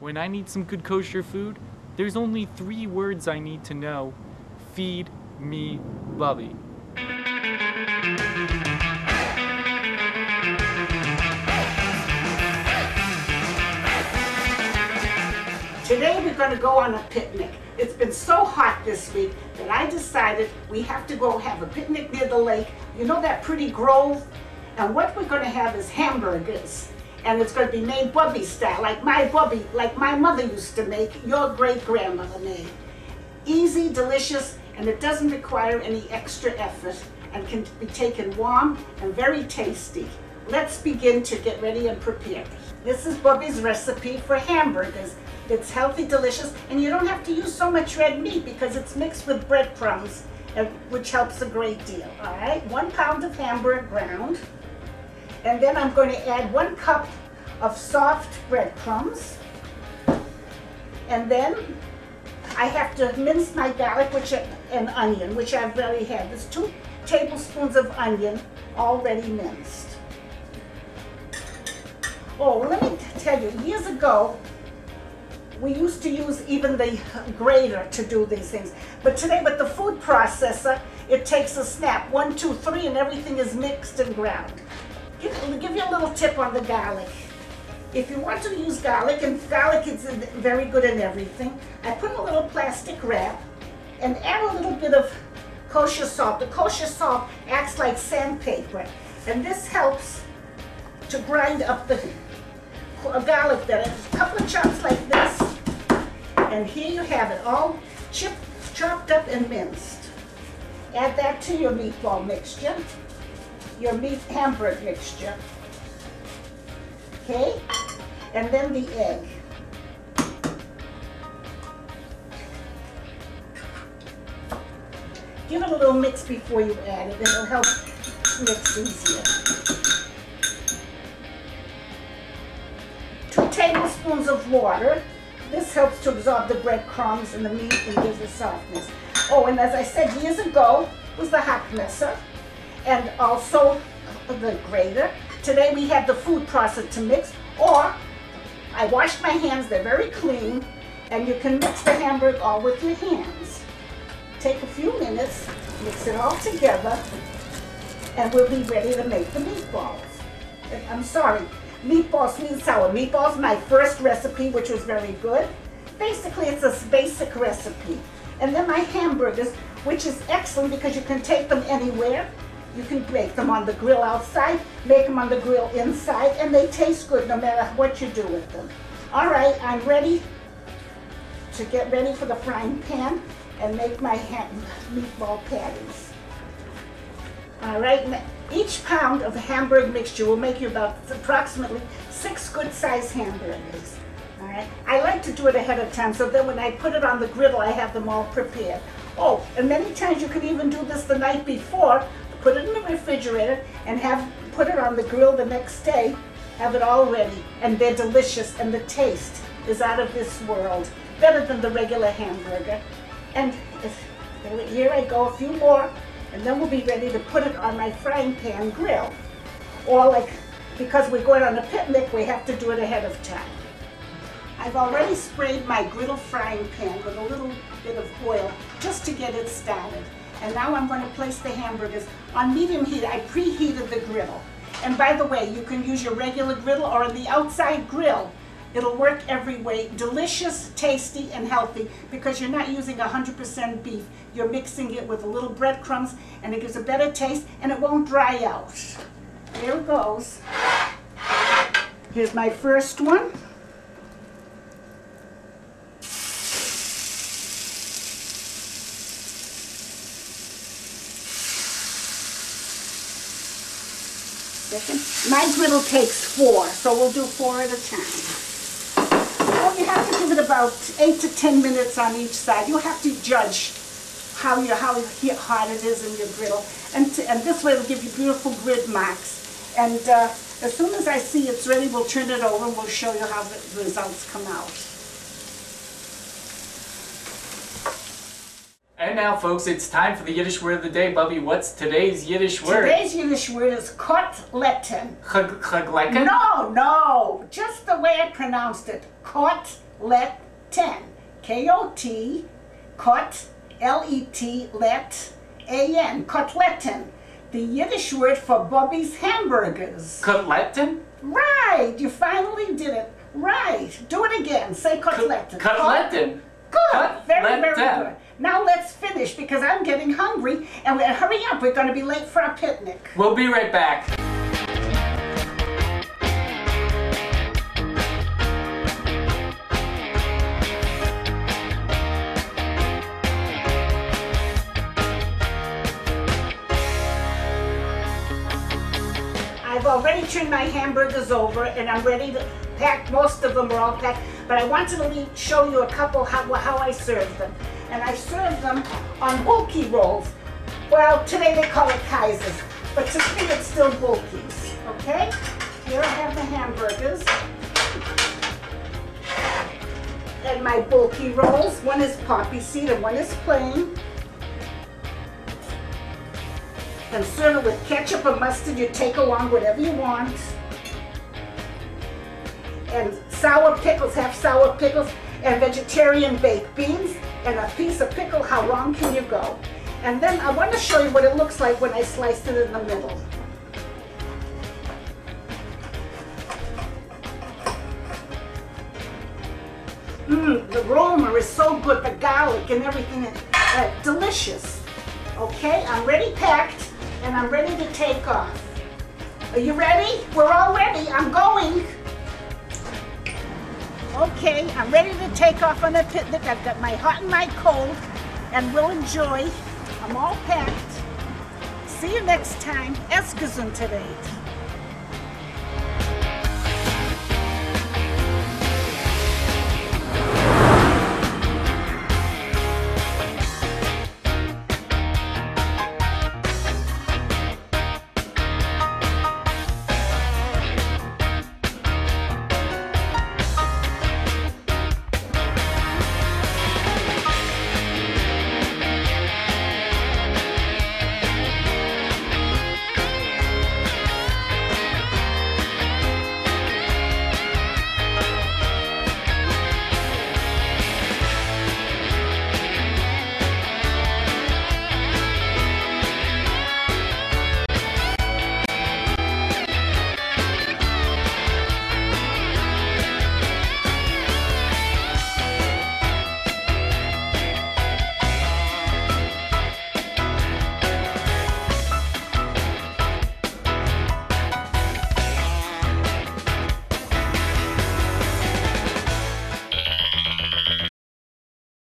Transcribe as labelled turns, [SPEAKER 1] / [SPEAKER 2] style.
[SPEAKER 1] When I need some good kosher food, there's only three words I need to know feed me Bubby.
[SPEAKER 2] Today we're going to go on a picnic. It's been so hot this week that I decided we have to go have a picnic near the lake. You know that pretty grove? And what we're going to have is hamburgers. And it's going to be made Bubby style, like my Bubby, like my mother used to make, your great grandmother made. Easy, delicious, and it doesn't require any extra effort and can be taken warm and very tasty. Let's begin to get ready and prepare. This is Bubby's recipe for hamburgers. It's healthy, delicious, and you don't have to use so much red meat because it's mixed with breadcrumbs, which helps a great deal. All right, one pound of hamburger ground, and then I'm going to add one cup of soft breadcrumbs, and then I have to mince my garlic which and onion, which I've already had. There's two tablespoons of onion already minced. Oh, let me tell you, years ago, we used to use even the grater to do these things. But today with the food processor, it takes a snap, one, two, three, and everything is mixed and ground. Me give you a little tip on the garlic. If you want to use garlic, and garlic is very good in everything, I put a little plastic wrap and add a little bit of kosher salt. The kosher salt acts like sandpaper, and this helps to grind up the garlic better. A couple of chops like this, and here you have it, all chipped, chopped up and minced. Add that to your meatball mixture, your meat hamburger mixture. Okay? And then the egg. Give it a little mix before you add it. It'll help mix easier. Two tablespoons of water. This helps to absorb the breadcrumbs and the meat and gives it softness. Oh, and as I said years ago, was the hackmesser and also the grater. Today we have the food processor to mix, or I washed my hands, they're very clean, and you can mix the hamburger all with your hands. Take a few minutes, mix it all together, and we'll be ready to make the meatballs. I'm sorry, meatballs, sweet and sour. Meatballs, my first recipe, which was very good. Basically, it's a basic recipe. And then my hamburgers, which is excellent because you can take them anywhere. You can make them on the grill outside, make them on the grill inside, and they taste good no matter what you do with them. All right, I'm ready to get ready for the frying pan and make my meatball patties. All right, each pound of hamburger mixture will make you about approximately six good-sized hamburgers. All right, I like to do it ahead of time so then when I put it on the griddle, I have them all prepared. Oh, and many times you can even do this the night before, put it in the refrigerator and have put it on the grill the next day, have it all ready, and they're delicious and the taste is out of this world, better than the regular hamburger. And if, here I go, a few more, and then we'll be ready to put it on my frying pan grill. Or like, because we're going on a picnic, we have to do it ahead of time. I've already sprayed my griddle frying pan with a little bit of oil just to get it started. And now I'm going to place the hamburgers on medium heat. I preheated the griddle. And by the way, you can use your regular griddle or the outside grill. It'll work every way. Delicious, tasty, and healthy because you're not using 100% beef. You're mixing it with a little breadcrumbs and it gives a better taste and it won't dry out. Here it goes. Here's my first one. My griddle takes four, so we'll do four at a time. Well, you have to give it about eight to ten minutes on each side. You have to judge how you how hot it is in your griddle, and to, and this way it'll give you beautiful grid marks. And uh, as soon as I see it's ready, we'll turn it over and we'll show you how the results come out.
[SPEAKER 1] And now, folks, it's time for the Yiddish word of the day. Bubby, what's today's Yiddish word?
[SPEAKER 2] Today's Yiddish word is kotletten.
[SPEAKER 1] Chag- Chaglecken?
[SPEAKER 2] No, no, just the way I pronounced it. Kotletten. Kotletten. K-O-T, kot, L-E-T, let, A-N, kotletten. The Yiddish word for Bobby's hamburgers.
[SPEAKER 1] Cutletten?
[SPEAKER 2] Right, you finally did it. Right, do it again. Say kotletten.
[SPEAKER 1] Cutletten?
[SPEAKER 2] Good, very, very good. Now let's finish because I'm getting hungry and we hurry up. We're going to be late for our picnic.
[SPEAKER 1] We'll be right back.
[SPEAKER 2] I've already turned my hamburgers over and I'm ready to pack. Most of them are all packed, but I wanted to leave, show you a couple how, how I serve them. And I serve them on bulky rolls. Well, today they call it Kaisers, but to me it's still bulkies, okay? Here I have the hamburgers. And my bulky rolls. One is poppy seed and one is plain. and serve it with ketchup or mustard. You take along whatever you want. And sour pickles, have sour pickles, and vegetarian baked beans, and a piece of pickle. How wrong can you go? And then I want to show you what it looks like when I slice it in the middle. Mmm, the aroma is so good, the garlic and everything, uh, delicious. Okay, I'm ready packed and I'm ready to take off. Are you ready? We're all ready. I'm going. Okay, I'm ready to take off on a picnic. I've got my hot and my cold, and we'll enjoy. I'm all packed. See you next time. Eskisund today.